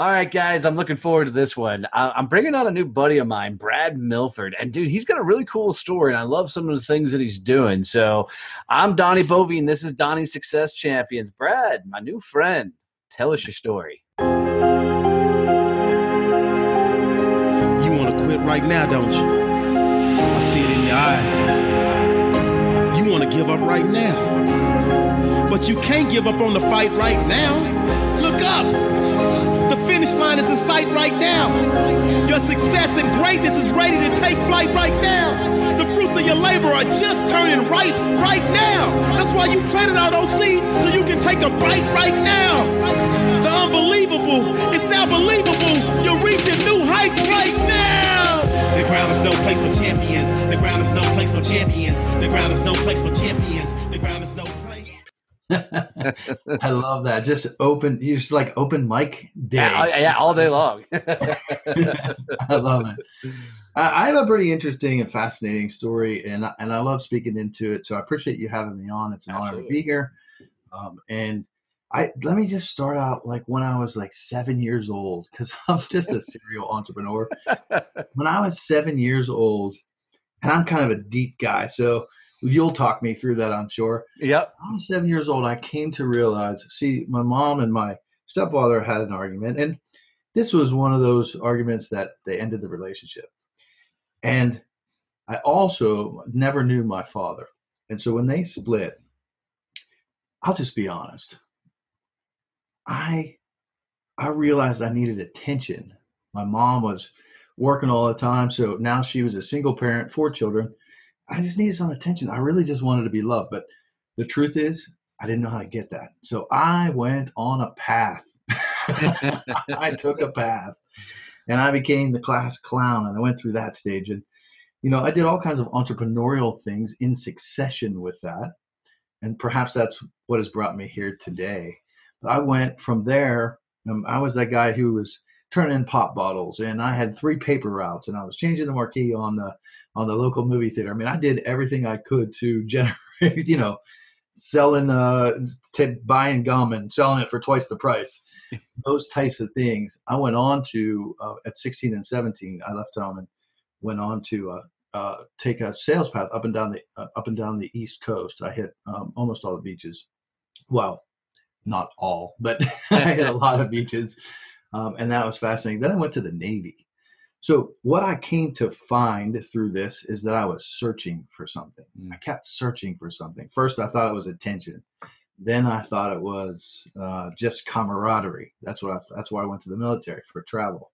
All right, guys, I'm looking forward to this one. I'm bringing on a new buddy of mine, Brad Milford. And, dude, he's got a really cool story, and I love some of the things that he's doing. So I'm Donnie Boivin, and this is Donnie Success Champions. Brad, my new friend, tell us your story. You want to quit right now, don't you? I see it in your eyes. You want to give up right now. But you can't give up on the fight right now. Look up. The finish line is in sight right now. Your success and greatness is ready to take flight right now. The fruits of your labor are just turning right right now. That's why you planted all those seeds so you can take a bite right now. The unbelievable is now believable. You're reaching new heights right now. The ground is no place for champions. The ground is no place for champions. The ground is no place for champions. I love that. Just open, you just like open mic day. Yeah, yeah all day long. I love it. I, I have a pretty interesting and fascinating story, and and I love speaking into it. So I appreciate you having me on. It's an Absolutely. honor to be here. Um, and I let me just start out like when I was like seven years old, because I'm just a serial entrepreneur. when I was seven years old, and I'm kind of a deep guy, so You'll talk me through that, I'm sure. Yep. I was seven years old. I came to realize, see, my mom and my stepfather had an argument, and this was one of those arguments that they ended the relationship. And I also never knew my father. And so when they split, I'll just be honest. I I realized I needed attention. My mom was working all the time, so now she was a single parent, four children, I just needed some attention. I really just wanted to be loved. But the truth is, I didn't know how to get that. So I went on a path. I took a path and I became the class clown and I went through that stage. And, you know, I did all kinds of entrepreneurial things in succession with that. And perhaps that's what has brought me here today. But I went from there. Um, I was that guy who was turning in pop bottles and I had three paper routes and I was changing the marquee on the on the local movie theater. I mean, I did everything I could to generate, you know, selling, uh, to buying gum and selling it for twice the price. Those types of things. I went on to uh, at 16 and 17. I left home and went on to uh, uh, take a sales path up and down the uh, up and down the East Coast. I hit um, almost all the beaches. Well, not all, but I hit a lot of beaches, um, and that was fascinating. Then I went to the Navy. So what I came to find through this is that I was searching for something. Mm. I kept searching for something. First, I thought it was attention. Then I thought it was uh, just camaraderie. That's what I, that's why I went to the military for travel.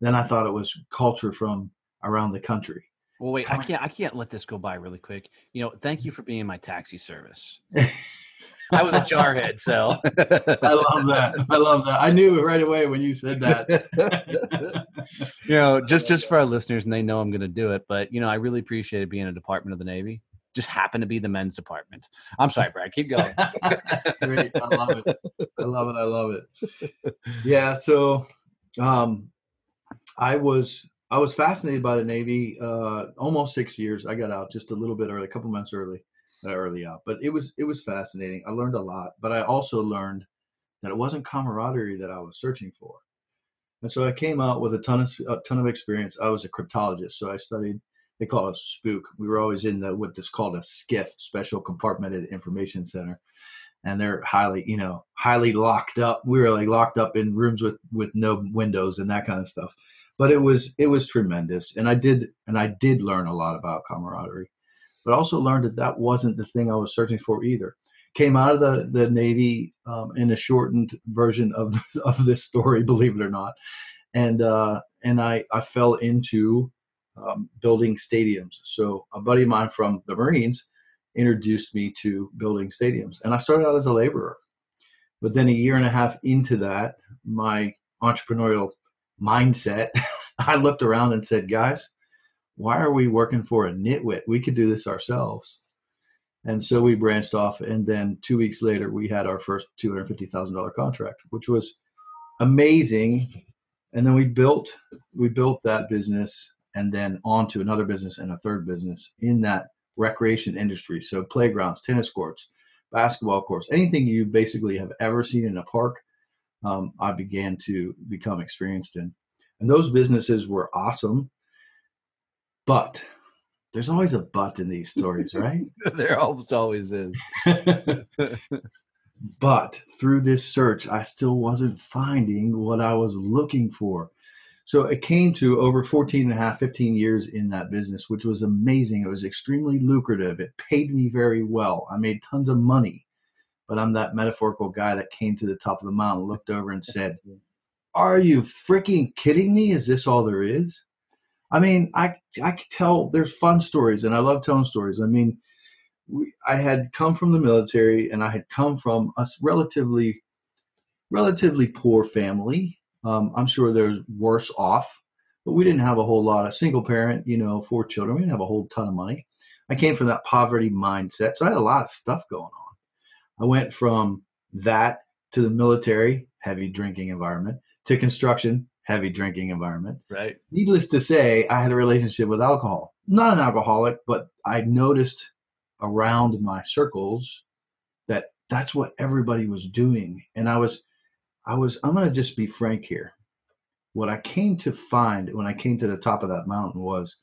Then I thought it was culture from around the country. Well, wait, I can't I can't let this go by really quick. You know, thank you for being my taxi service. I was a jarhead, so I love that. I love that. I knew it right away when you said that. you know, just just for our listeners, and they know I'm going to do it. But you know, I really appreciated being a Department of the Navy. Just happened to be the men's department. I'm sorry, Brad. Keep going. Great. I love it. I love it. I love it. Yeah. So, um, I was I was fascinated by the Navy. Uh, almost six years. I got out just a little bit early, a couple months early Uh, early out. But it was it was fascinating. I learned a lot, but I also learned that it wasn't camaraderie that I was searching for. And so I came out with a ton of a ton of experience. I was a cryptologist, so I studied. They call it spook. We were always in the what is called a SCIF, Special Compartmented Information Center, and they're highly, you know, highly locked up. We were like locked up in rooms with with no windows and that kind of stuff. But it was it was tremendous, and I did and I did learn a lot about camaraderie but also learned that that wasn't the thing I was searching for either. Came out of the, the Navy um, in a shortened version of of this story, believe it or not, and uh, and I, I fell into um, building stadiums. So a buddy of mine from the Marines introduced me to building stadiums, and I started out as a laborer. But then a year and a half into that, my entrepreneurial mindset I looked around and said, guys, why are we working for a nitwit? We could do this ourselves. And so we branched off, and then two weeks later, we had our first $250,000 contract, which was amazing. And then we built we built that business, and then on to another business and a third business in that recreation industry. So playgrounds, tennis courts, basketball courts, anything you basically have ever seen in a park, um, I began to become experienced in. And those businesses were awesome, but there's always a but in these stories, right? there almost always is. but through this search, I still wasn't finding what I was looking for. So it came to over 14 and a half, 15 years in that business, which was amazing. It was extremely lucrative. It paid me very well. I made tons of money. But I'm that metaphorical guy that came to the top of the mountain, looked over and said, Are you freaking kidding me? Is this all there is? I mean, I I could tell there's fun stories, and I love telling stories. I mean, we, I had come from the military, and I had come from a relatively relatively poor family. Um, I'm sure there's worse off, but we didn't have a whole lot of single parent, you know, four children. We didn't have a whole ton of money. I came from that poverty mindset, so I had a lot of stuff going on. I went from that to the military, heavy drinking environment, to construction, heavy drinking environment. Right. Needless to say, I had a relationship with alcohol. Not an alcoholic, but I noticed around my circles that that's what everybody was doing. And I was, I was, I'm going to just be frank here. What I came to find when I came to the top of that mountain was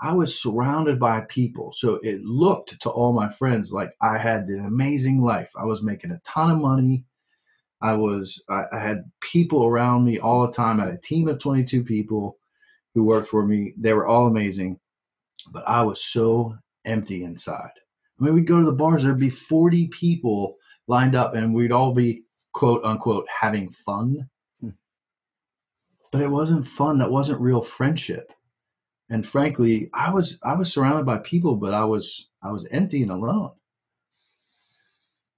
I was surrounded by people. So it looked to all my friends like I had an amazing life. I was making a ton of money. I was I, I had people around me all the time. I had a team of 22 people who worked for me. They were all amazing, but I was so empty inside. I mean, we'd go to the bars. There'd be 40 people lined up, and we'd all be quote unquote having fun. Hmm. But it wasn't fun. That wasn't real friendship. And frankly, I was I was surrounded by people, but I was I was empty and alone.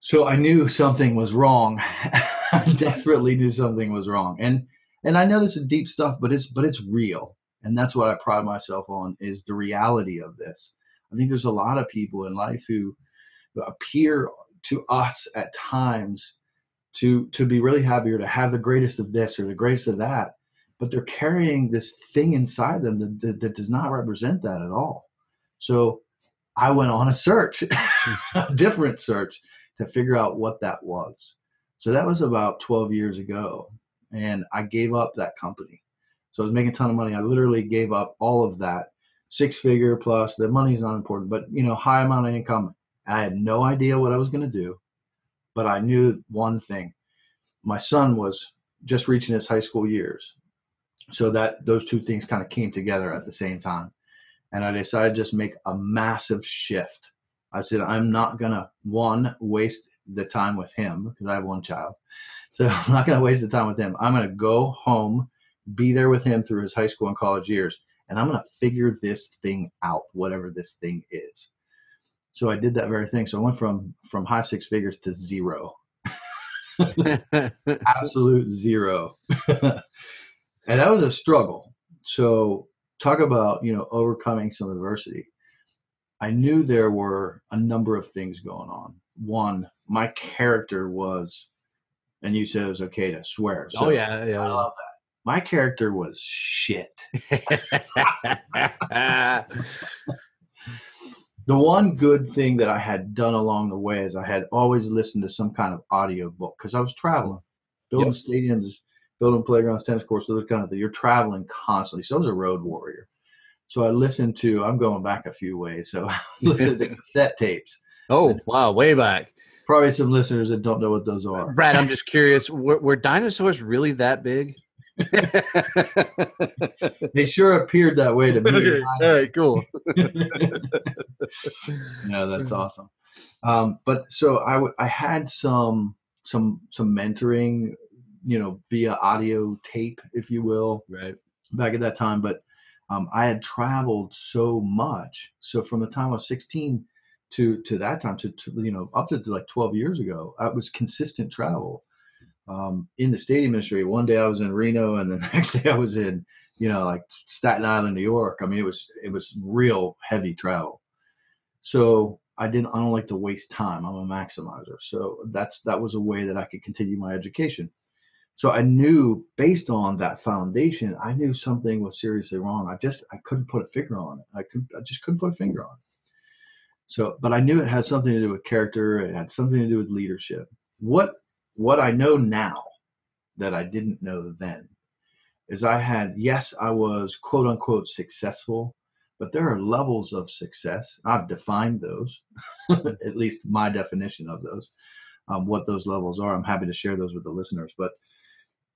So I knew something was wrong. I desperately knew something was wrong. And and I know this is deep stuff, but it's but it's real. And that's what I pride myself on is the reality of this. I think there's a lot of people in life who appear to us at times to to be really happy or to have the greatest of this or the greatest of that, but they're carrying this thing inside them that, that, that does not represent that at all. So I went on a search, a different search, to figure out what that was. So that was about 12 years ago. And I gave up that company. So I was making a ton of money. I literally gave up all of that six figure plus. The money's not important, but you know, high amount of income. I had no idea what I was going to do, but I knew one thing. My son was just reaching his high school years. So that those two things kind of came together at the same time. And I decided to just make a massive shift I said, I'm not going to, one, waste the time with him because I have one child. So I'm not going to waste the time with him. I'm going to go home, be there with him through his high school and college years, and I'm going to figure this thing out, whatever this thing is. So I did that very thing. So I went from from high six figures to zero, absolute zero, and that was a struggle. So talk about you know overcoming some adversity. I knew there were a number of things going on. One, my character was, and you said it was okay to swear. So oh yeah, yeah. I love that. My character was shit. the one good thing that I had done along the way is I had always listened to some kind of audio book because I was traveling, building yep. stadiums, building playgrounds, tennis courts, those kind of things. You're traveling constantly. So I was a road warrior. So I listened to, I'm going back a few ways. So I listened to cassette tapes. Oh, wow, way back. Probably some listeners that don't know what those are. Brad, I'm just curious, were, were dinosaurs really that big? they sure appeared that way to me. Okay. All right, cool. no, that's awesome. Um, but so I, w- I had some some some mentoring, you know, via audio tape, if you will, right back at that time. But um, I had traveled so much. So from the time I was 16 to to that time to, to you know up to like 12 years ago, I was consistent travel um, in the stadium industry. One day I was in Reno, and the next day I was in you know, like Staten Island, New York. I mean, it was it was real heavy travel. So I didn't. I don't like to waste time. I'm a maximizer. So that's that was a way that I could continue my education. So I knew based on that foundation, I knew something was seriously wrong. I just I couldn't put a finger on it. I could I just couldn't put a finger on it. So, but I knew it had something to do with character. It had something to do with leadership. What what I know now that I didn't know then is I had yes, I was quote unquote successful, but there are levels of success. I've defined those, at least my definition of those, um, what those levels are. I'm happy to share those with the listeners. But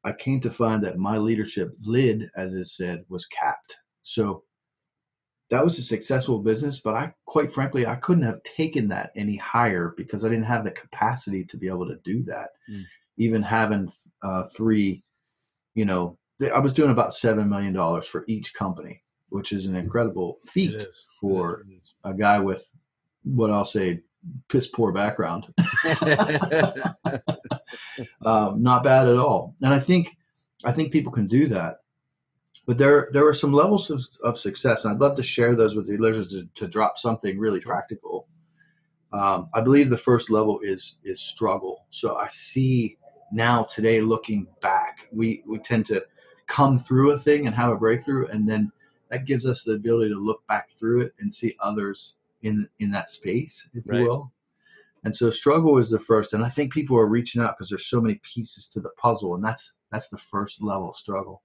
I came to find that my leadership lid, as it said, was capped. So that was a successful business, but I quite frankly I couldn't have taken that any higher because I didn't have the capacity to be able to do that. Mm. Even having uh, three, you know, I was doing about seven million dollars for each company, which is an incredible feat for a guy with what I'll say piss poor background. um, not bad at all, and I think I think people can do that but there there were some levels of, of success, and I'd love to share those with the listeners to, to drop something really practical. Um, I believe the first level is is struggle. So I see now today, looking back, we we tend to come through a thing and have a breakthrough, and then that gives us the ability to look back through it and see others in in that space, if right. you will. And so struggle is the first, and I think people are reaching out because there's so many pieces to the puzzle, and that's that's the first level of struggle.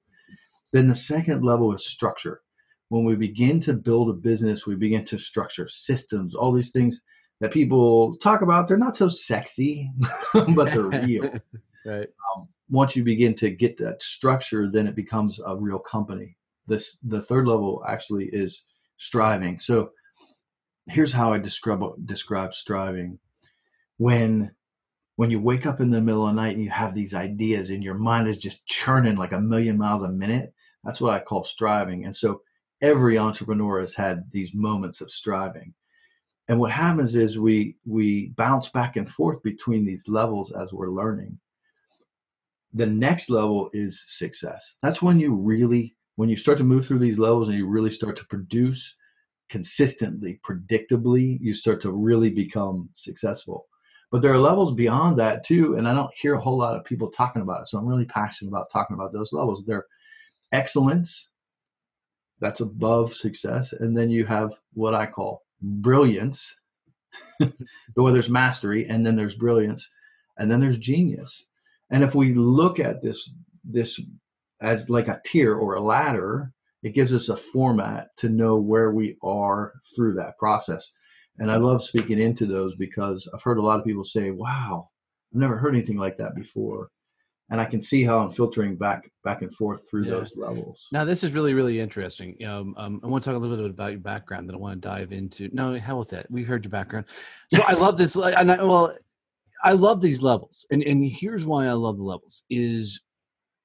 Then the second level is structure. When we begin to build a business, we begin to structure systems, all these things that people talk about. They're not so sexy, but they're real. right. Um, once you begin to get that structure, then it becomes a real company. This the third level actually is striving. So here's how I describe describe striving. When when you wake up in the middle of the night and you have these ideas and your mind is just churning like a million miles a minute, that's what I call striving. And so every entrepreneur has had these moments of striving. And what happens is we we bounce back and forth between these levels as we're learning. The next level is success. That's when you really when you start to move through these levels and you really start to produce consistently, predictably, you start to really become successful. But there are levels beyond that too, and I don't hear a whole lot of people talking about it. So I'm really passionate about talking about those levels. They're excellence, that's above success, and then you have what I call brilliance, where there's mastery, and then there's brilliance, and then there's genius. And if we look at this this as like a tier or a ladder, it gives us a format to know where we are through that process. And I love speaking into those because I've heard a lot of people say, "Wow, I've never heard anything like that before." and I can see how I'm filtering back back and forth through yeah. those levels. Now this is really really interesting. Um, um, I want to talk a little bit about your background. That I want to dive into. No, hell with that. We heard your background. So I love this. And I, well, I love these levels, and and here's why I love the levels is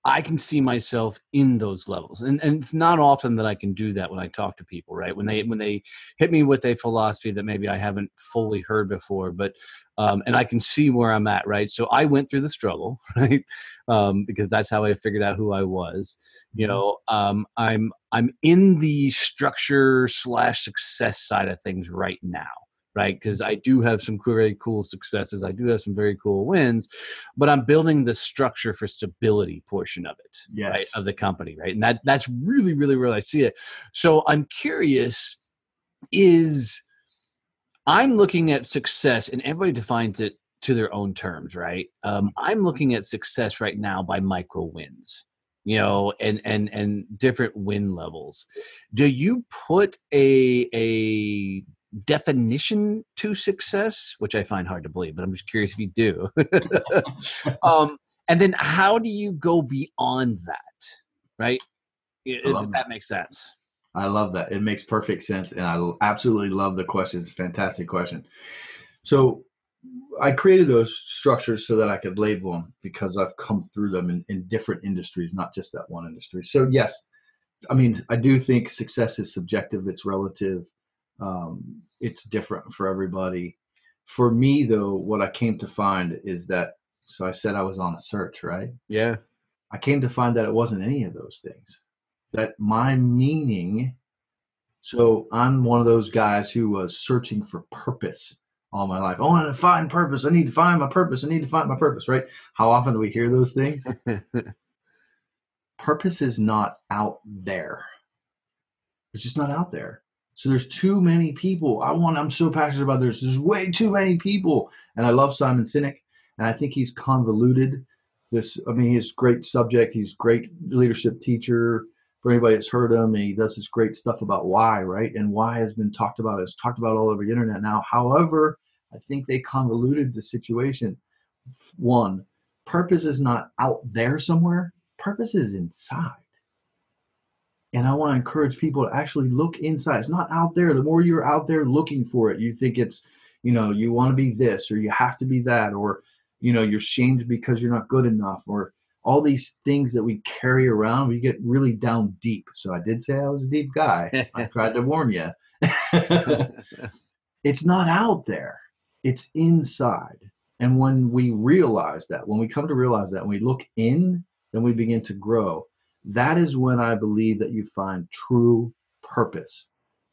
I can see myself in those levels, and and it's not often that I can do that when I talk to people, right? When they when they hit me with a philosophy that maybe I haven't fully heard before, but um, and I can see where I'm at, right? So I went through the struggle, right? Um, because that's how I figured out who I was. You mm-hmm. know, um, I'm I'm in the structure slash success side of things right now, right? Because I do have some very cool successes, I do have some very cool wins, but I'm building the structure for stability portion of it, yes. right, of the company, right? And that that's really, really where I see it. So I'm curious, is I'm looking at success, and everybody defines it to their own terms, right? Um, I'm looking at success right now by micro wins, you know, and and and different win levels. Do you put a a definition to success, which I find hard to believe, but I'm just curious if you do. um, and then how do you go beyond that, right? That, that makes sense. I love that. It makes perfect sense, and I absolutely love the question. It's a fantastic question. So I created those structures so that I could label them because I've come through them in, in different industries, not just that one industry. So yes, I mean I do think success is subjective. It's relative. Um, it's different for everybody. For me, though, what I came to find is that. So I said I was on a search, right? Yeah. I came to find that it wasn't any of those things that my meaning. So I'm one of those guys who was searching for purpose all my life. I want to find purpose. I need to find my purpose. I need to find my purpose. Right? How often do we hear those things? purpose is not out there. It's just not out there. So there's too many people. I want. I'm so passionate about this. There's way too many people, and I love Simon Sinek, and I think he's convoluted this. I mean, he's great subject. He's great leadership teacher. For anybody that's heard him, and he does this great stuff about why, right? And why has been talked about. It's talked about all over the internet now. However, I think they convoluted the situation. One, purpose is not out there somewhere. Purpose is inside. And I want to encourage people to actually look inside. It's not out there. The more you're out there looking for it, you think it's, you know, you want to be this or you have to be that or, you know, you're shamed because you're not good enough or all these things that we carry around. We get really down deep. So I did say I was a deep guy. I tried to warn you. it's not out there. It's inside. And when we realize that, when we come to realize that, when we look in, then we begin to grow that is when I believe that you find true purpose.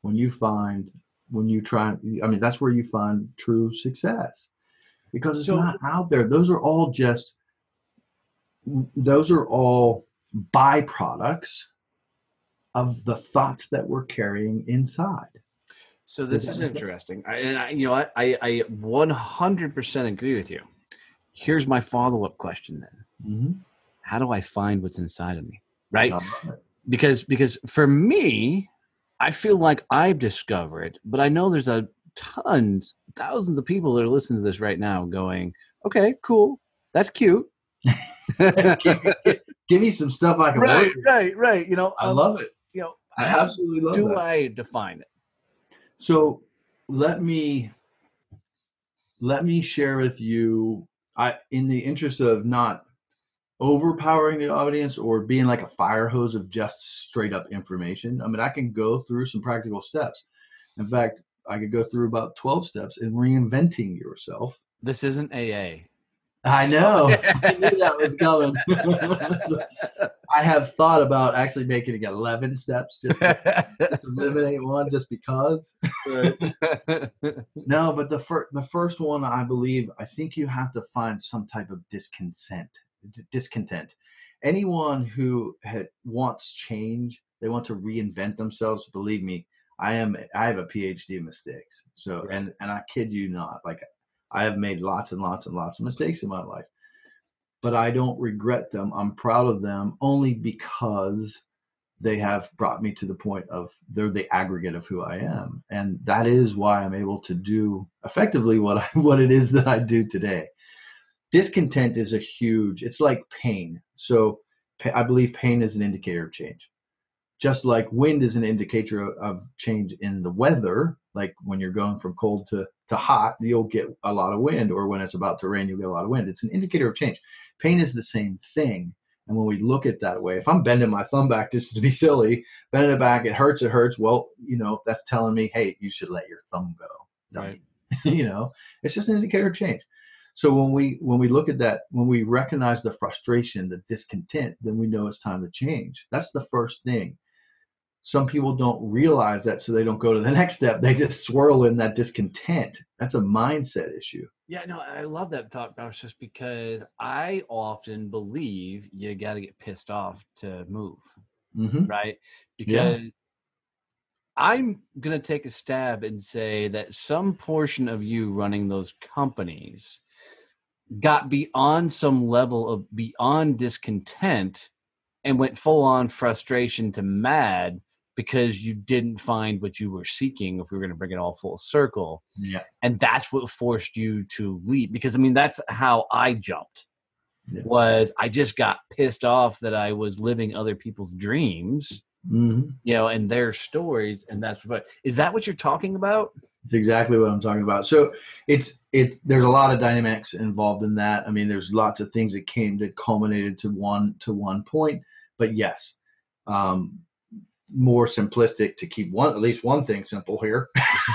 When you find, when you try, I mean, that's where you find true success because it's so, not out there. Those are all just, those are all byproducts of the thoughts that we're carrying inside. So this is interesting, I, and I, you know, I, I 100% agree with you. Here's my follow-up question then: mm-hmm. How do I find what's inside of me? Right? Because because for me, I feel like I've discovered, but I know there's a tons, thousands of people that are listening to this right now, going, "Okay, cool, that's cute." give, give, me some stuff I can right, work with. Right, right. You know, I um, love it. You know, I absolutely love do that. I define it? So let me let me share with you. I, in the interest of not overpowering the audience or being like a fire hose of just straight up information. I mean, I can go through some practical steps. In fact, I could go through about 12 steps in reinventing yourself. This isn't AA. I know. I knew that was coming. I have thought about actually making it 11 steps just to, just eliminate one just because. no, but the, fir- the first one, I believe, I think you have to find some type of discontent discontent. Anyone who had, wants change, they want to reinvent themselves. Believe me, I am. I have a PhD in mistakes. So, and and I kid you not, like I have made lots and lots and lots of mistakes in my life, but I don't regret them. I'm proud of them only because they have brought me to the point of they're the aggregate of who I am, and that is why I'm able to do effectively what I what it is that I do today discontent is a huge it's like pain. So i believe pain is an indicator of change. Just like wind is an indicator of change in the weather like when you're going from cold to, to hot you'll get a lot of wind or when it's about to rain you'll get a lot of wind. It's an indicator of change. Pain is the same thing. And when we look at that way if i'm bending my thumb back just to be silly bending it back it hurts it hurts. Well you know that's telling me hey you should let your thumb go. Right. you know it's just an indicator of change so when we when we look at that, when we recognize the frustration, the discontent, then we know it's time to change. That's the first thing. Some people don't realize that, so they don't go to the next step. They just swirl in that discontent. That's a mindset issue. Yeah, no, I love that thought just because I often believe you got to get pissed off to move, mm-hmm. right? Because yeah. I'm going to take a stab and say that some portion of you running those companies got beyond some level of beyond discontent and went full on frustration to mad because you didn't find what you were seeking if we were going to bring it all full circle yeah and that's what forced you to leave because i mean that's how i jumped yeah. was i just got pissed off that i was living other people's dreams mm-hmm. you know and their stories and that's what is that what you're talking about it's exactly what I'm talking about. So it's it. There's a lot of dynamics involved in that. I mean, there's lots of things that came that culminated to one to one point. But yes, um, more simplistic to keep one at least one thing simple here,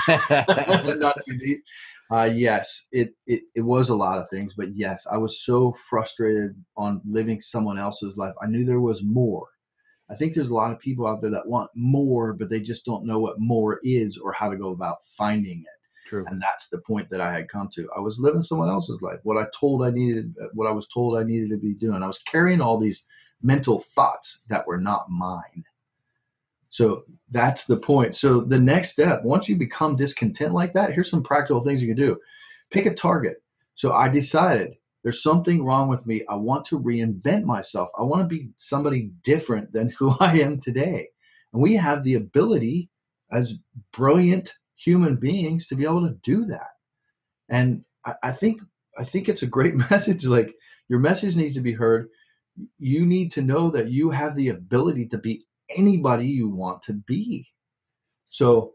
not too deep. Uh, yes, it, it it was a lot of things, but yes, I was so frustrated on living someone else's life. I knew there was more, I think there's a lot of people out there that want more, but they just don't know what more is or how to go about finding it. True. And that's the point that I had come to. I was living someone else's life. What I told I needed, what I was told I needed to be doing. I was carrying all these mental thoughts that were not mine. So that's the point. So the next step, once you become discontent like that, here's some practical things you can do. Pick a target. So I decided there's something wrong with me. I want to reinvent myself. I want to be somebody different than who I am today. And we have the ability as brilliant human beings to be able to do that. And I, I think I think it's a great message. Like your message needs to be heard. You need to know that you have the ability to be anybody you want to be. So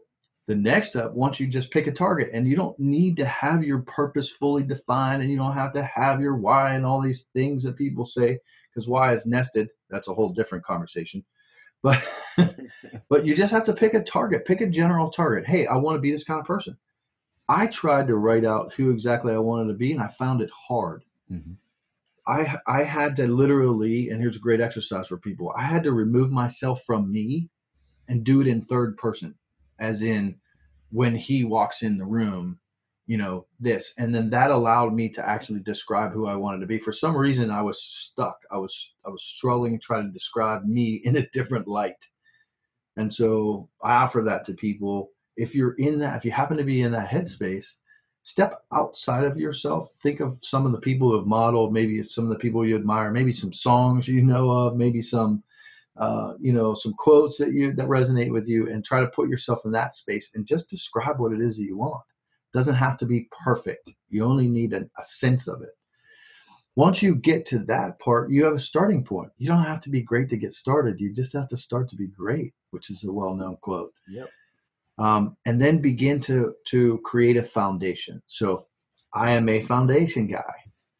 the next step, once you just pick a target, and you don't need to have your purpose fully defined, and you don't have to have your why and all these things that people say, because why is nested. That's a whole different conversation. But but you just have to pick a target, pick a general target. Hey, I want to be this kind of person. I tried to write out who exactly I wanted to be, and I found it hard. Mhm. I I had to literally, and here's a great exercise for people. I had to remove myself from me and do it in third person, as in when he walks in the room, you know, this. And then that allowed me to actually describe who I wanted to be. For some reason I was stuck. I was I was struggling trying to describe me in a different light. And so I offer that to people. If you're in that, if you happen to be in that headspace, step outside of yourself. Think of some of the people who have modeled, maybe some of the people you admire, maybe some songs you know of, maybe some uh, you know, some quotes that you that resonate with you, and try to put yourself in that space and just describe what it is that you want. It doesn't have to be perfect. You only need a, a sense of it. Once you get to that part, you have a starting point. You don't have to be great to get started. You just have to start to be great, which is a well-known quote. Yep. Um, and then begin to to create a foundation. So I am a foundation guy.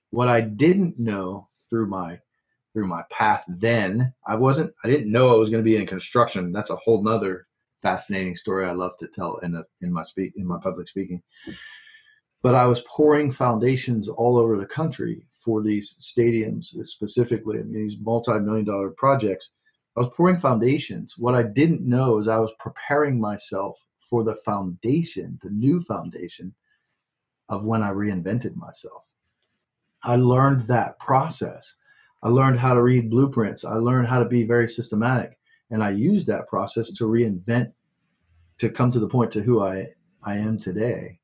What I didn't know through my through my path then, I wasn't I didn't know I was going to be in construction. That's a whole nother fascinating story I love to tell in a, in my speak in my public speaking. But I was pouring foundations all over the country for these stadiums specifically, and these multi-million dollar projects. I was pouring foundations. What I didn't know is I was preparing myself for the foundation, the new foundation of when I reinvented myself. I learned that process. I learned how to read blueprints. I learned how to be very systematic. And I used that process to reinvent, to come to the point to who I, I am today.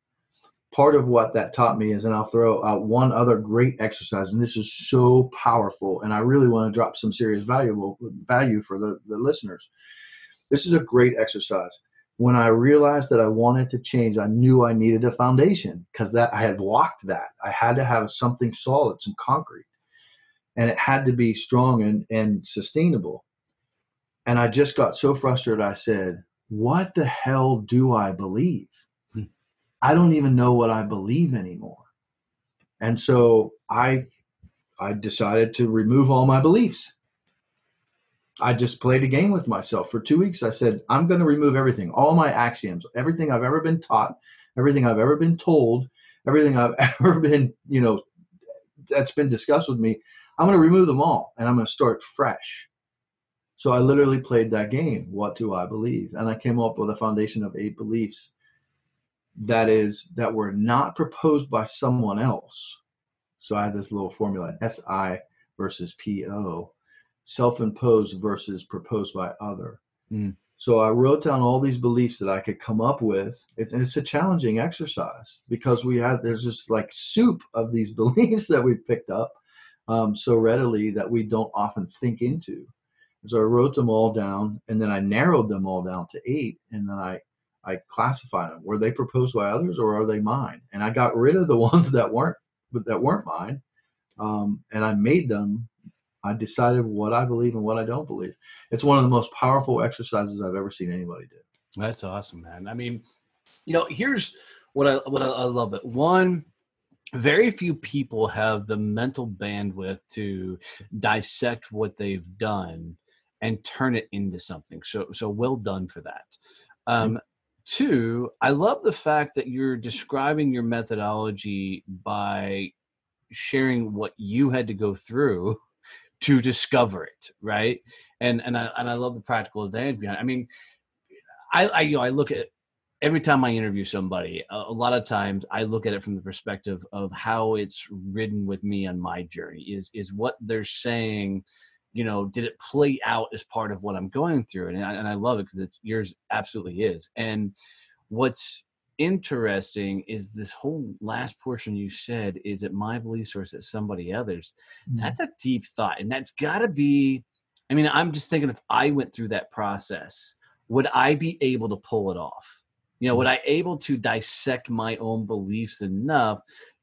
Part of what that taught me is, and I'll throw out one other great exercise, and this is so powerful, and I really want to drop some serious valuable value for the, the listeners. This is a great exercise when I realized that I wanted to change, I knew I needed a foundation because that I had blocked that. I had to have something solid, some concrete, and it had to be strong and, and sustainable. And I just got so frustrated. I said, "What the hell do I believe? Hmm. I don't even know what I believe anymore." And so I I decided to remove all my beliefs. I just played a game with myself for two weeks. I said, I'm going to remove everything, all my axioms, everything I've ever been taught, everything I've ever been told, everything I've ever been, you know, that's been discussed with me. I'm going to remove them all and I'm going to start fresh. So I literally played that game. What do I believe? And I came up with a foundation of eight beliefs that is that were not proposed by someone else. So I had this little formula: SI versus PO self-imposed versus proposed by other. Mm. So I wrote down all these beliefs that I could come up with, it, and it's a challenging exercise because we have there's just like soup of these beliefs that we've picked up um, so readily that we don't often think into. And so I wrote them all down, and then I narrowed them all down to eight, and then I I classified them. Were they proposed by others or are they mine? And I got rid of the ones that weren't but that weren't mine, um, and I made them I decided what I believe and what I don't believe. It's one of the most powerful exercises I've ever seen anybody do. That's awesome, man. I mean, you know, here's what I what I, I love it. One, very few people have the mental bandwidth to dissect what they've done and turn it into something. So so well done for that. Um. Two, I love the fact that you're describing your methodology by sharing what you had to go through to discover it, right? and and I and I love the practical advantage behind. It. I mean, I, I you know I look at every time I interview somebody, a, a, lot of times I look at it from the perspective of how it's ridden with me on my journey. Is is what they're saying, you know, did it play out as part of what I'm going through? And I, and I love it because it's yours absolutely is. And what's interesting is this whole last portion you said is it my beliefs or is it somebody else's? Mm-hmm. That's a deep thought, and that's got to be. I mean, I'm just thinking if I went through that process, would I be able to pull it off? You know, would I able to dissect my own beliefs enough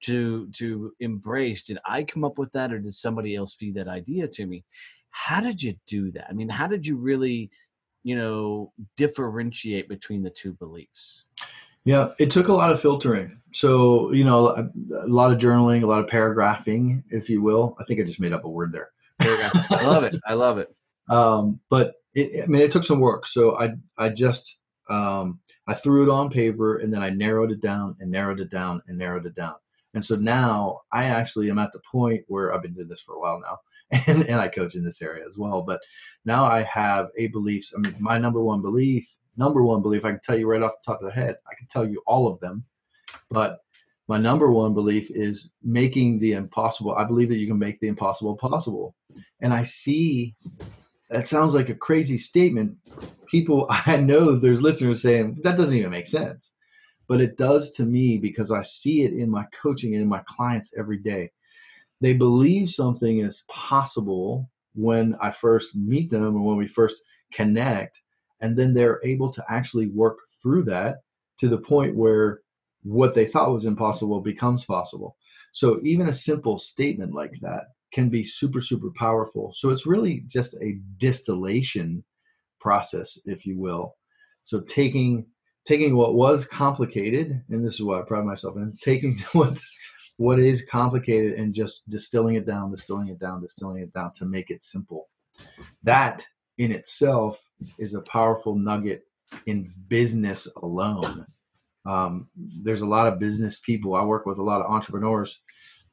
to to embrace? Did I come up with that, or did somebody else feed that idea to me? How did you do that? I mean, how did you really, you know, differentiate between the two beliefs? Yeah, it took a lot of filtering. So, you know, a, a, lot of journaling, a lot of paragraphing, if you will. I think I just made up a word there. I love it. I love it. Um, but it, I mean, it took some work. So I, I just, um, I threw it on paper and then I narrowed it down and narrowed it down and narrowed it down. And so now I actually am at the point where I've been doing this for a while now, and, and I coach in this area as well. But now I have a belief. I mean, my number one belief, number one belief, I can tell you right off the top of the head. I can tell you all of them, but my number one belief is making the impossible. I believe that you can make the impossible possible, and I see that sounds like a crazy statement. People, I know there's listeners saying that doesn't even make sense, but it does to me because I see it in my coaching and in my clients every day. They believe something is possible when I first meet them or when we first connect, and then they're able to actually work through that to the point where what they thought was impossible becomes possible. So even a simple statement like that can be super, super powerful. So it's really just a distillation process, if you will. So taking taking what was complicated, and this is what I pride myself in, taking what what is complicated and just distilling it down, distilling it down, distilling it down to make it simple. That in itself is a powerful nugget in business alone. Um, there's a lot of business people. I work with a lot of entrepreneurs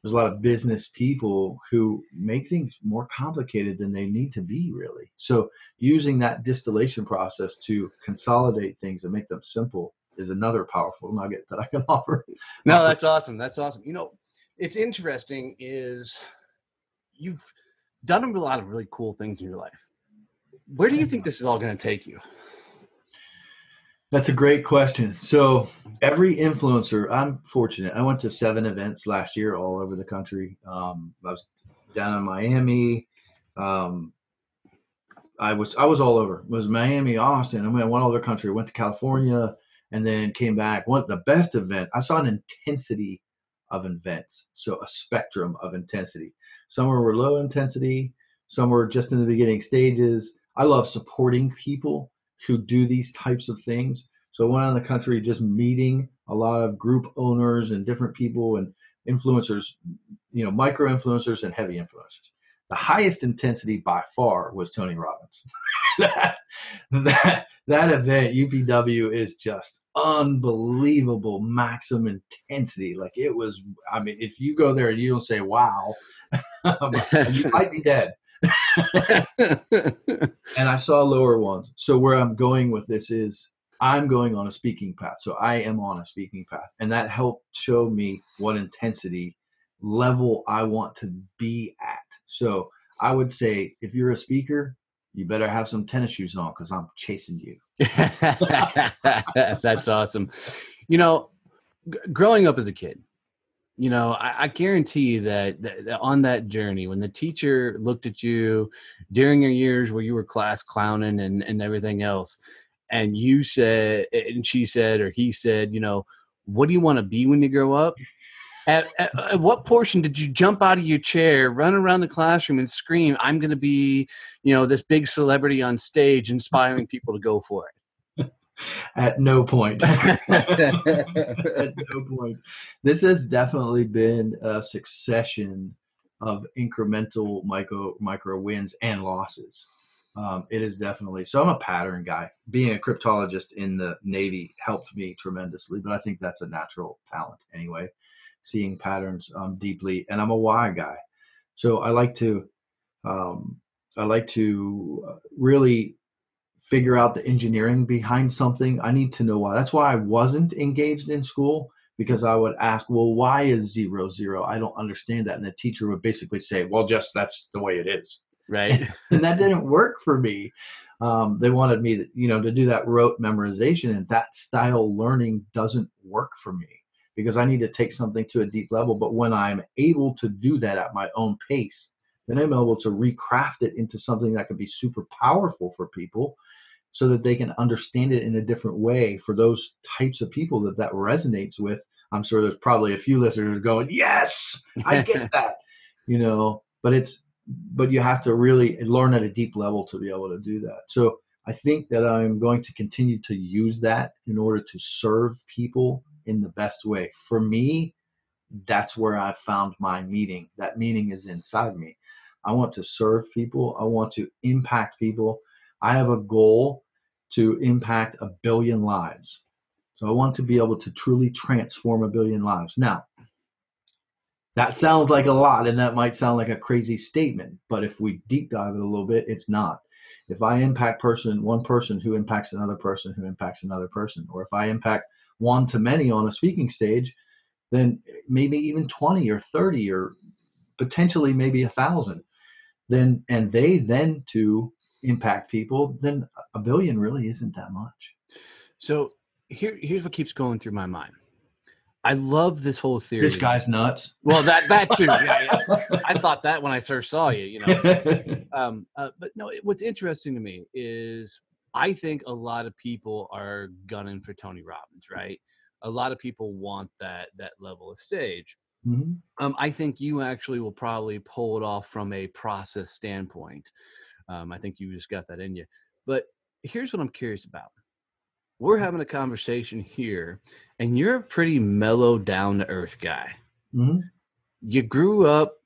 there's a lot of business people who make things more complicated than they need to be really. So using that distillation process to consolidate things and make them simple is another powerful nugget that i can offer. No that's awesome. That's awesome. You know it's interesting is you've done a lot of really cool things in your life. Where do you think mm-hmm. this is all going to take you that's a great question. So every influencer, I'm fortunate. I went to seven events last year all over the country. Um, I was down in Miami. Um, I was I was all over. It was Miami, Austin. I went one other country. Went to California and then came back. One the best event. I saw an intensity of events. So a spectrum of intensity. Some were low intensity. Some were just in the beginning stages. I love supporting people who do these types of things. So I went around the country just meeting a lot of group owners and different people and influencers, you know, micro influencers and heavy influencers. The highest intensity by far was Tony Robbins. that, that that event, UPW, is just unbelievable maximum intensity. Like it was, I mean, if you go there and you don't say wow, you might be dead. and I saw lower ones. So where I'm going with this is I'm going on a speaking path. So I am on a speaking path. And that helped show me what intensity level I want to be at. So I would say if you're a speaker, you better have some tennis shoes on because I'm chasing you. That's awesome. You know, g- growing up as a kid, you know, I, I guarantee that, that, that, on that journey, when the teacher looked at you during your years where you were class clowning and, and everything else, and you said, and she said, or he said, you know, what do you want to be when you grow up? At, at, at, what portion did you jump out of your chair, run around the classroom, and scream, "I'm going to be, you know, this big celebrity on stage, inspiring people to go for it"? At no point. at no point. This has definitely been a succession of incremental micro micro wins and losses. Um, it is definitely so. I'm a pattern guy. Being a cryptologist in the Navy helped me tremendously, but I think that's a natural talent anyway. Seeing patterns um, deeply, and I'm a why guy. So I like to um, I like to uh, really figure out the engineering behind something. I need to know why. That's why I wasn't engaged in school because I would ask, well, why is zero zero? I don't understand that. And the teacher would basically say, well, just that's the way it is. Right. and that didn't work for me. Um, they wanted me to, you know, to do that rote memorization, and that style learning doesn't work for me because I need to take something to a deep level. But when I'm able to do that at my own pace, then I'm able to recraft it into something that can be super powerful for people so that they can understand it in a different way for those types of people that that resonates with. I'm sure there's probably a few listeners going, yes, I get that, you know, but it's, but you have to really learn at a deep level to be able to do that. So I think that I'm going to continue to use that in order to serve people in the best way. For me, that's where I found my meaning. That meaning is inside me. I want to serve people. I want to impact people. I have a goal to impact a billion lives. So I want to be able to truly transform a billion lives. Now, that sounds like a lot and that might sound like a crazy statement, but if we deep dive it a little bit, it's not. If I impact person one person who impacts another person who impacts another person, or if I impact one to many on a speaking stage, then maybe even 20 or 30 or potentially maybe a thousand then and they then to impact people then a billion really isn't that much So here, here's what keeps going through my mind. I love this whole theory. this guy's nuts Well, that that too. Yeah, yeah. I thought that when I first saw you. You know. Um, uh, but no, it- what's interesting to me is I think a lot of people are gunning for Tony Robbins, right? A lot of people want that that level of stage. Mhm. Um, I think you actually will probably pull it off from a process standpoint. Um, I think you just got that in you. But here's what I'm curious about. We're having a conversation here, and you're a pretty mellow, down to earth guy. Mhm. You grew up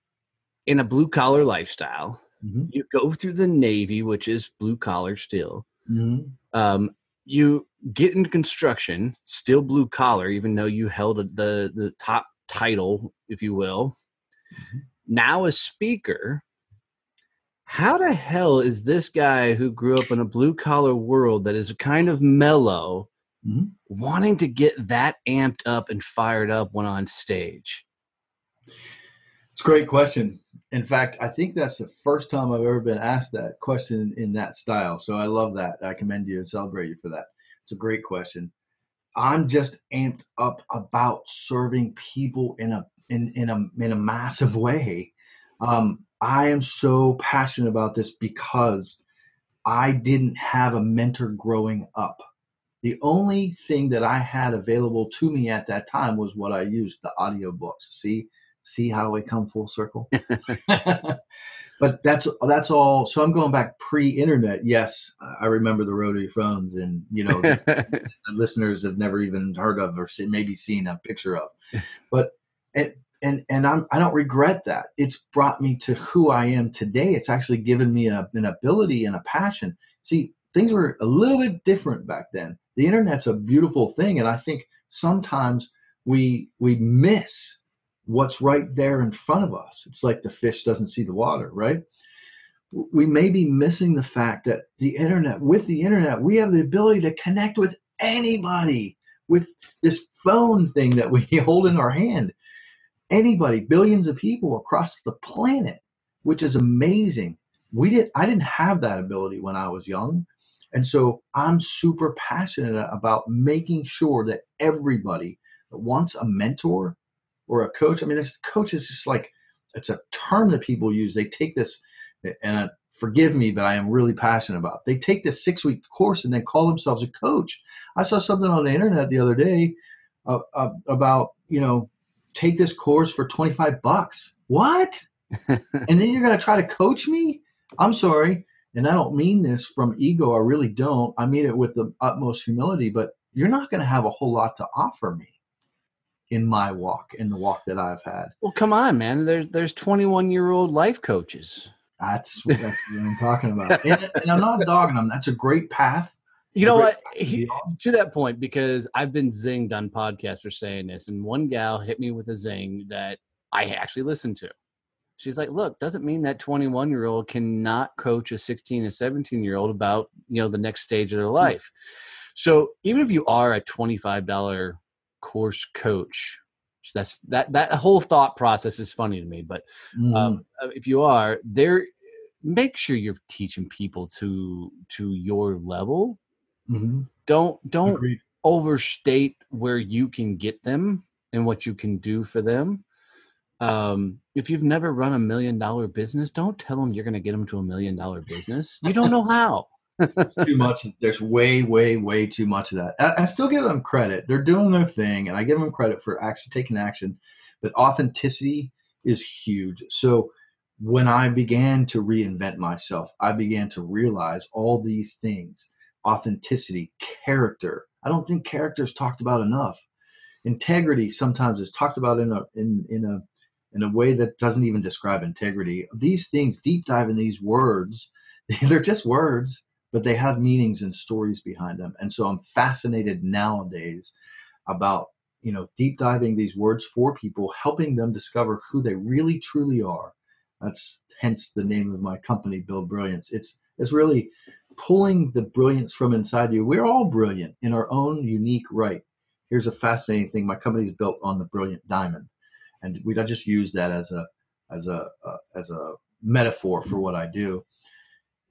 in a blue collar lifestyle. Mhm. You go through the Navy, which is blue collar still. Mhm. Um, you get into construction, still blue collar, even though you held the the top title, if you will. Now a speaker. How the hell is this guy who grew up in a blue collar world that is kind of mellow, Mhm. wanting to get that amped up and fired up when on stage? It's a great question. In fact, I think that's the first time I've ever been asked that question in that style. So I love that. I commend you and celebrate you for that. It's a great question. I'm just amped up about serving people in a in in a in a massive way. Um, I am so passionate about this because I didn't have a mentor growing up. The only thing that I had available to me at that time was what I used, the audiobooks. See, see how we come full circle. but that's that's all. So I'm going back pre-internet. Yes, I remember the rotary phones, and you know, the listeners have never even heard of or see, maybe seen a picture of. But and and and I'm I don't regret that. It's brought me to who I am today. It's actually given me a, an ability and a passion. See, things were a little bit different back then. The internet's a beautiful thing, and I think sometimes we we miss what's right there in front of us. It's like the fish doesn't see the water, right? We may be missing the fact that the internet, with the internet, we have the ability to connect with anybody with this phone thing that we hold in our hand. Anybody, billions of people across the planet, which is amazing. We did I didn't have that ability when I was young. And so I'm super passionate about making sure that everybody that wants a mentor or a coach, I mean, this coach is just like, it's a term that people use. They take this, and uh, forgive me, but I am really passionate about. They take this six week course and then call themselves a coach. I saw something on the internet the other day uh, uh, about, you know, take this course for 25 bucks. What? and then you're going to try to coach me? I'm sorry. And I don't mean this from ego. I really don't. I mean it with the utmost humility, but you're not going to have a whole lot to offer me in my walk, in the walk that I've had. Well, come on, man. There's there's 21 year old life coaches. That's, that's what I'm talking about. And, and I'm not dogging them. That's a great path. You know what? He- to that point, because I've been zinged on podcasts for saying this, and one gal hit me with a zing that I actually listened to. She's like, look, doesn't mean that 21 year old cannot coach a 16 and 17 year old about you know the next stage of their life. So even if you are a $25 course coach, that's that that whole thought process is funny to me. But Mhm. um, uh, if you are there, make sure you're teaching people to to your level. Mhm. Don't don't Agreed. overstate where you can get them and what you can do for them. Um, if you've never run a million dollar business, don't tell them you're going to get them to a million dollar business. You don't know how. too much. There's way, way, way too much of that. I, I still give them credit. They're doing their thing, and I give them credit for actually taking action. But authenticity is huge. So when I began to reinvent myself, I began to realize all these things: authenticity, character. I don't think character is talked about enough. Integrity sometimes is talked about in a in in a in a way that doesn't even describe integrity. These things, deep dive in these words, they're just words but they have meanings and stories behind them. And so I'm fascinated nowadays about, you know, deep diving these words for people, helping them discover who they really truly are. That's hence the name of my company, Build Brilliance. It's it's really pulling the brilliance from inside you. We're all brilliant in our own unique right. Here's a fascinating thing. My company is built on the brilliant diamond, and we I just use that as a as a uh, as a metaphor for what I do.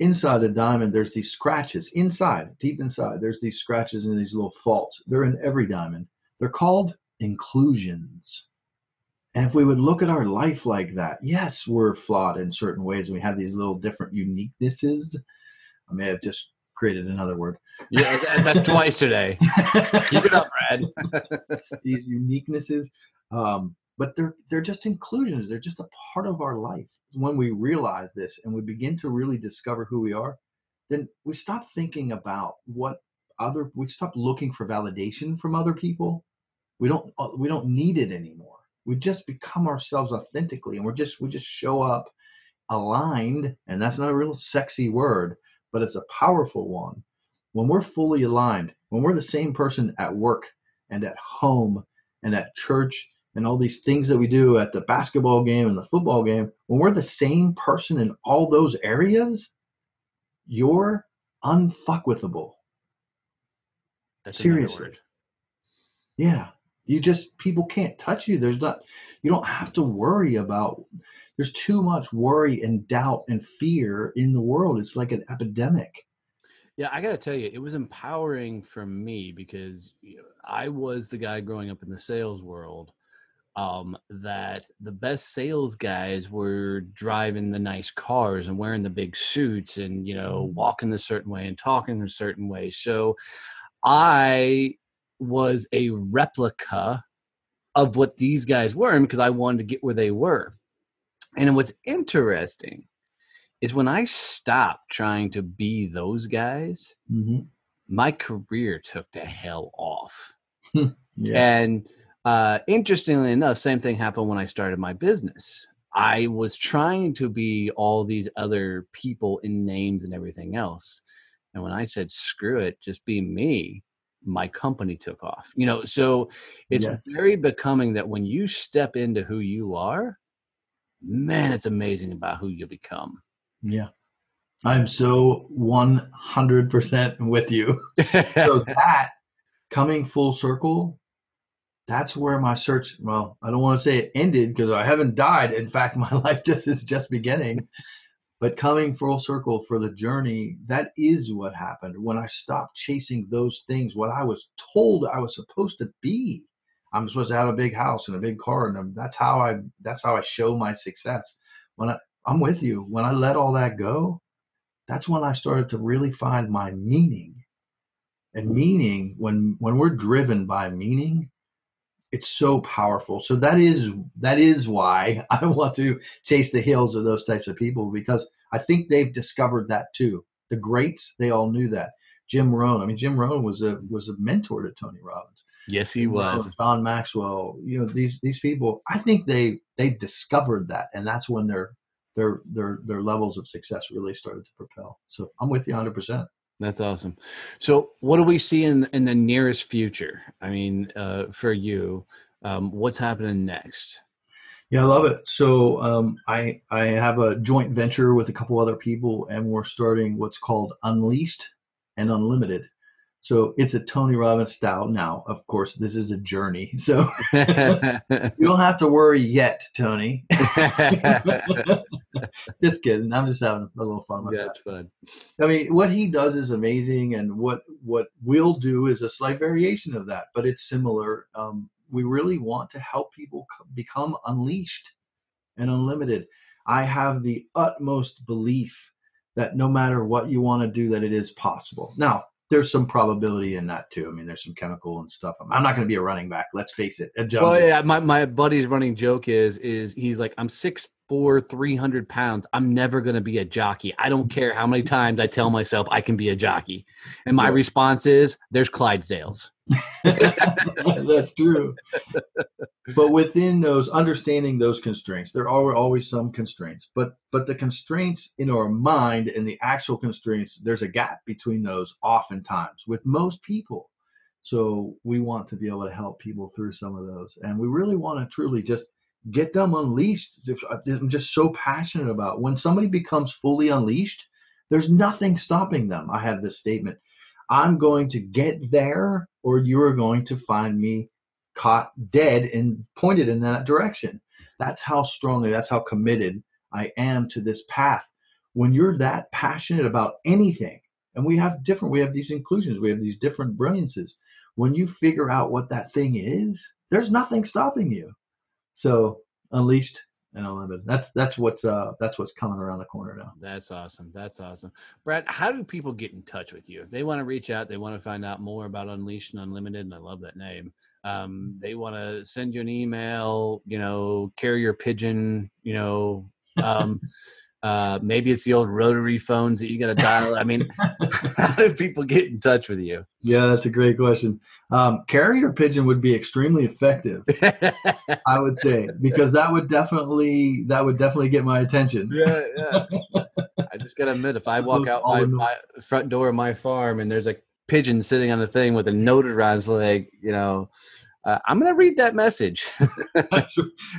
Inside the diamond there's these scratches. Inside deep inside there's these scratches and these little faults. They're in every diamond. They're called inclusions. And if we would look at our life like that yes we're flawed in certain ways. And we have these little different uniquenesses i may have just created another word. Yeah, that's twice today. Keep it up, Brad. these uniquenesses um, but they're they're just inclusions. They're just a part of our life. When we realize this and we begin to really discover who we are then we stop thinking about what other we stop looking for validation from other people. We don't uh, we don't need it anymore. We just become ourselves authentically and we're just we just show up aligned and that's not a real sexy word but it's a powerful one when we're fully aligned when we're the same person at work and at home and at church and all these things that we do at the basketball game and the football game, when we're the same person in all those areas, you're unfuckwithable. That's Seriously. Yeah. You just people can't touch you. There's not you don't have to worry about there's too much worry and doubt and fear in the world. It's like an epidemic. Yeah, I got to tell you, it was empowering for me because you know, I was the guy growing up in the sales world um, that the best sales guys were driving the nice cars and wearing the big suits and you know walking a certain way and talking a certain way. So I was a replica of what these guys were because I wanted to get where they were. And what's interesting is when I stopped trying to be those guys, Mm-hmm. my career took the hell off. Yeah. And uh, interestingly enough, same thing happened when I started my business. I was trying to be all these other people in names and everything else. And when I said, screw it, just be me, my company took off. You know, so it's Yeah. very becoming that when you step into who you are, man, it's amazing about who you become. Yeah. I'm so 100% with you. so that coming full circle, that's where my search. Well, I don't want to say it ended because I haven't died. In fact, my life just is just beginning. But coming full circle for the journey, that is what happened when I stopped chasing those things. What I was told I was supposed to be. I'm supposed to have a big house and a big car, and that's how I. That's how I show my success. When I, I'm with you, when I let all that go, that's when I started to really find my meaning. And meaning, when when we're driven by meaning, it's so powerful. So that is that is why I want to chase the hills of those types of people because I think they've discovered that too. The greats, they all knew that. Jim Rohn, I mean, Jim Rohn was a was a mentor to Tony Robbins. Yes, he was. Rohn, John Maxwell, you know, these these people. I think they they discovered that, and that's when their their their their levels of success really started to propel. So I'm with you 100. percent That's awesome. So, what do we see in in the nearest future? I mean, uh, for you, um, what's happening next? Yeah, I love it. So um, I I have a joint venture with a couple other people, and we're starting what's called Unleashed and Unlimited. So it's a Tony Robbins style. Now, of course, this is a journey, so you don't have to worry yet, Tony. just kidding. I'm just having a little fun with That's fun. that. I mean, what he does is amazing, and what what we'll do is a slight variation of that, but it's similar. Um, we really want to help people become unleashed and unlimited. I have the utmost belief that no matter what you want to do, that it is possible. Now, there's some probability in that too. I mean, there's some chemical and stuff. I'm not going to be a running back. Let's face it. Well, yeah, my my buddy's running joke is is he's like, I'm six four, three hundred pounds. I'm never gonna be a jockey. I don't care how many times I tell myself I can be a jockey. And my Right. response is, there's Clydesdales. That's true. but within those, understanding those constraints, there are always some constraints. But but the constraints in our mind and the actual constraints, there's a gap between those oftentimes with most people. So we want to be able to help people through some of those, and we really want to truly just get them unleashed. Uh, I'm just so passionate about when somebody becomes fully unleashed. There's nothing stopping them. I have this statement. I'm going to get there, or you're going to find me caught dead and pointed in that direction. That's how strongly, that's how committed I am to this path. When you're that passionate about anything, and we have different, we have these inclusions, we have these different brilliances. When you figure out what that thing is, there's nothing stopping you. So unleashed and unlimited. That's that's what's uh that's what's coming around the corner now. That's awesome. That's awesome. Brad, how do people get in touch with you? If they want to reach out, they want to find out more about Unleashed and Unlimited, and I love that name. Um, they want to send you an email, you know, carrier pigeon, you know, um, uh, maybe it's the old rotary phones that you got to dial. I mean, how do people get in touch with you? Yeah, that's a great question. Um, carrier pigeon would be extremely effective. I would say because that would definitely that would definitely get my attention. yeah, yeah. I just gotta admit, if I walk out my, my front door of my farm and there's a pigeon sitting on the thing with a note around his leg, you know, uh, I'm gonna read that message.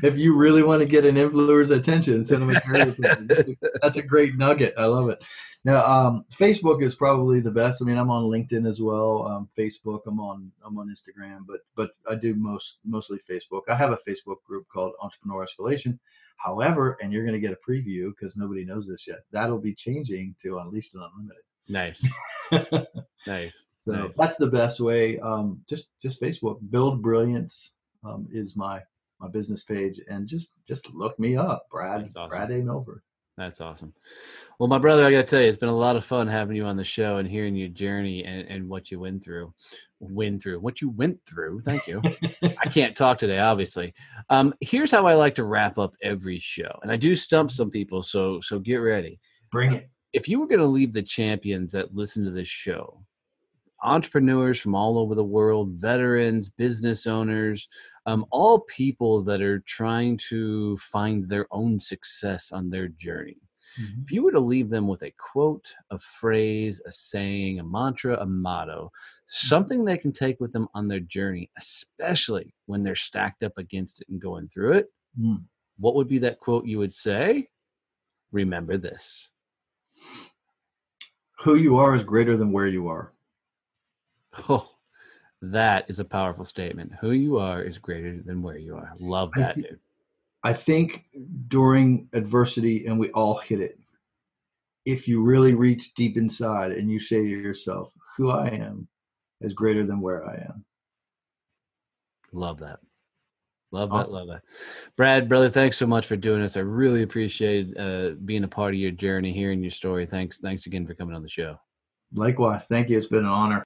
if you really want to get an influencer's attention, send them a carrier pigeon. That's a, that's a great nugget. I love it. Now, um, Facebook is probably the best. I mean, I'm on LinkedIn as well. Um, Facebook. I'm on I'm on Instagram, but but I do most mostly Facebook. I have a Facebook group called Entrepreneur Escalation. However, and you're going to get a preview because nobody knows this yet. That'll be changing to Unleashed and Unlimited. nice, nice. So Nice. that's the best way. Um, just just Facebook. Build Brilliance um, is my my business page, and just just look me up, Brad awesome. Brad A Milford. That's awesome. Well, my brother, I got to tell you, it's been a lot of fun having you on the show and hearing your journey and, and what you went through. Went through what you went through. Thank you. I can't talk today, obviously. Um, here's how I like to wrap up every show, and I do stump some people, so so get ready. Bring it. If you were going to leave the champions that listen to this show, entrepreneurs from all over the world, veterans, business owners, um, all people that are trying to find their own success on their journey. If you were to leave them with a quote, a phrase, a saying, a mantra, a motto, something they can take with them on their journey, especially when they're stacked up against it and going through it, Mm. what would be that quote you would say? Remember this. Who you are is greater than where you are. Oh, that is a powerful statement. Who you are is greater than where you are. Love that, dude. I think during adversity, and we all hit it, if you really reach deep inside and you say to yourself, who I am is greater than where I am. Love that. Love that. Love that. Brad, brother, thanks so much for doing this. I really appreciate uh, being a part of your journey, hearing your story. Thanks. Thanks again for coming on the show. Likewise, thank you. It's been an honor.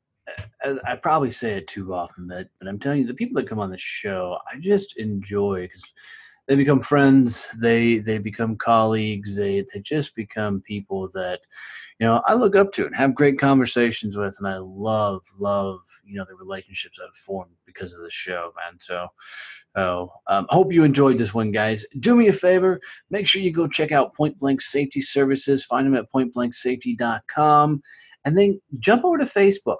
I, probably say it too often, but but I'm telling you, the people that come on the show, I just enjoy because they become friends, they they become colleagues, they they just become people that you know I look up to and have great conversations with, and I love love you know the relationships I've formed because of the show, man. So. Oh, um, hope you enjoyed this one, guys. Do me a favor, make sure you go check out Point Blank Safety Services. Find them at pointblanksafety.com, and then jump over to Facebook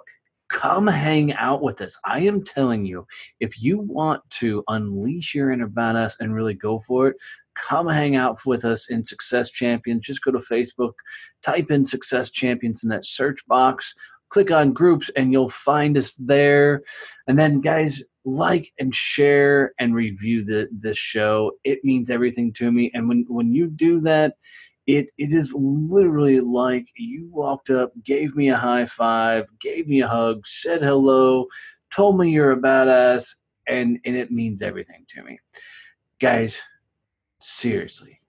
come hang out with us. I am telling you, if you want to unleash your inner badass and really go for it, come hang out with us in Success Champions. Just go to Facebook, type in Success Champions in that search box, click on groups, and you'll find us there. And then, guys, like and share and review the, this show. It means everything to me. And when, when you do that, it it is literally like you walked up, gave me a high five, gave me a hug, said hello, told me you're a badass, and and it means everything to me. Guys, seriously,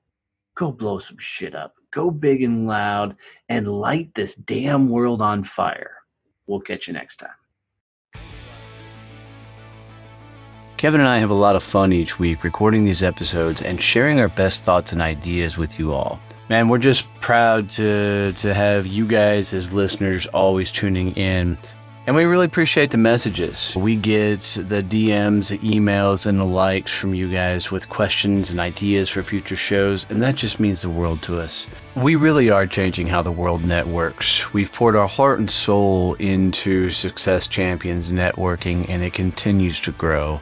go blow some shit up. Go big and loud and light this damn world on fire. We'll catch you next time. Kevin and I have a lot of fun each week recording these episodes and sharing our best thoughts and ideas with you all. Man, we're just proud to to have you guys as listeners always tuning in. And we really appreciate the messages. We get the DMs, emails, and the likes from you guys with questions and ideas for future shows, and that just means the world to us. We really are changing how the world networks. We've poured our heart and soul into Success Champions networking, and it continues to grow.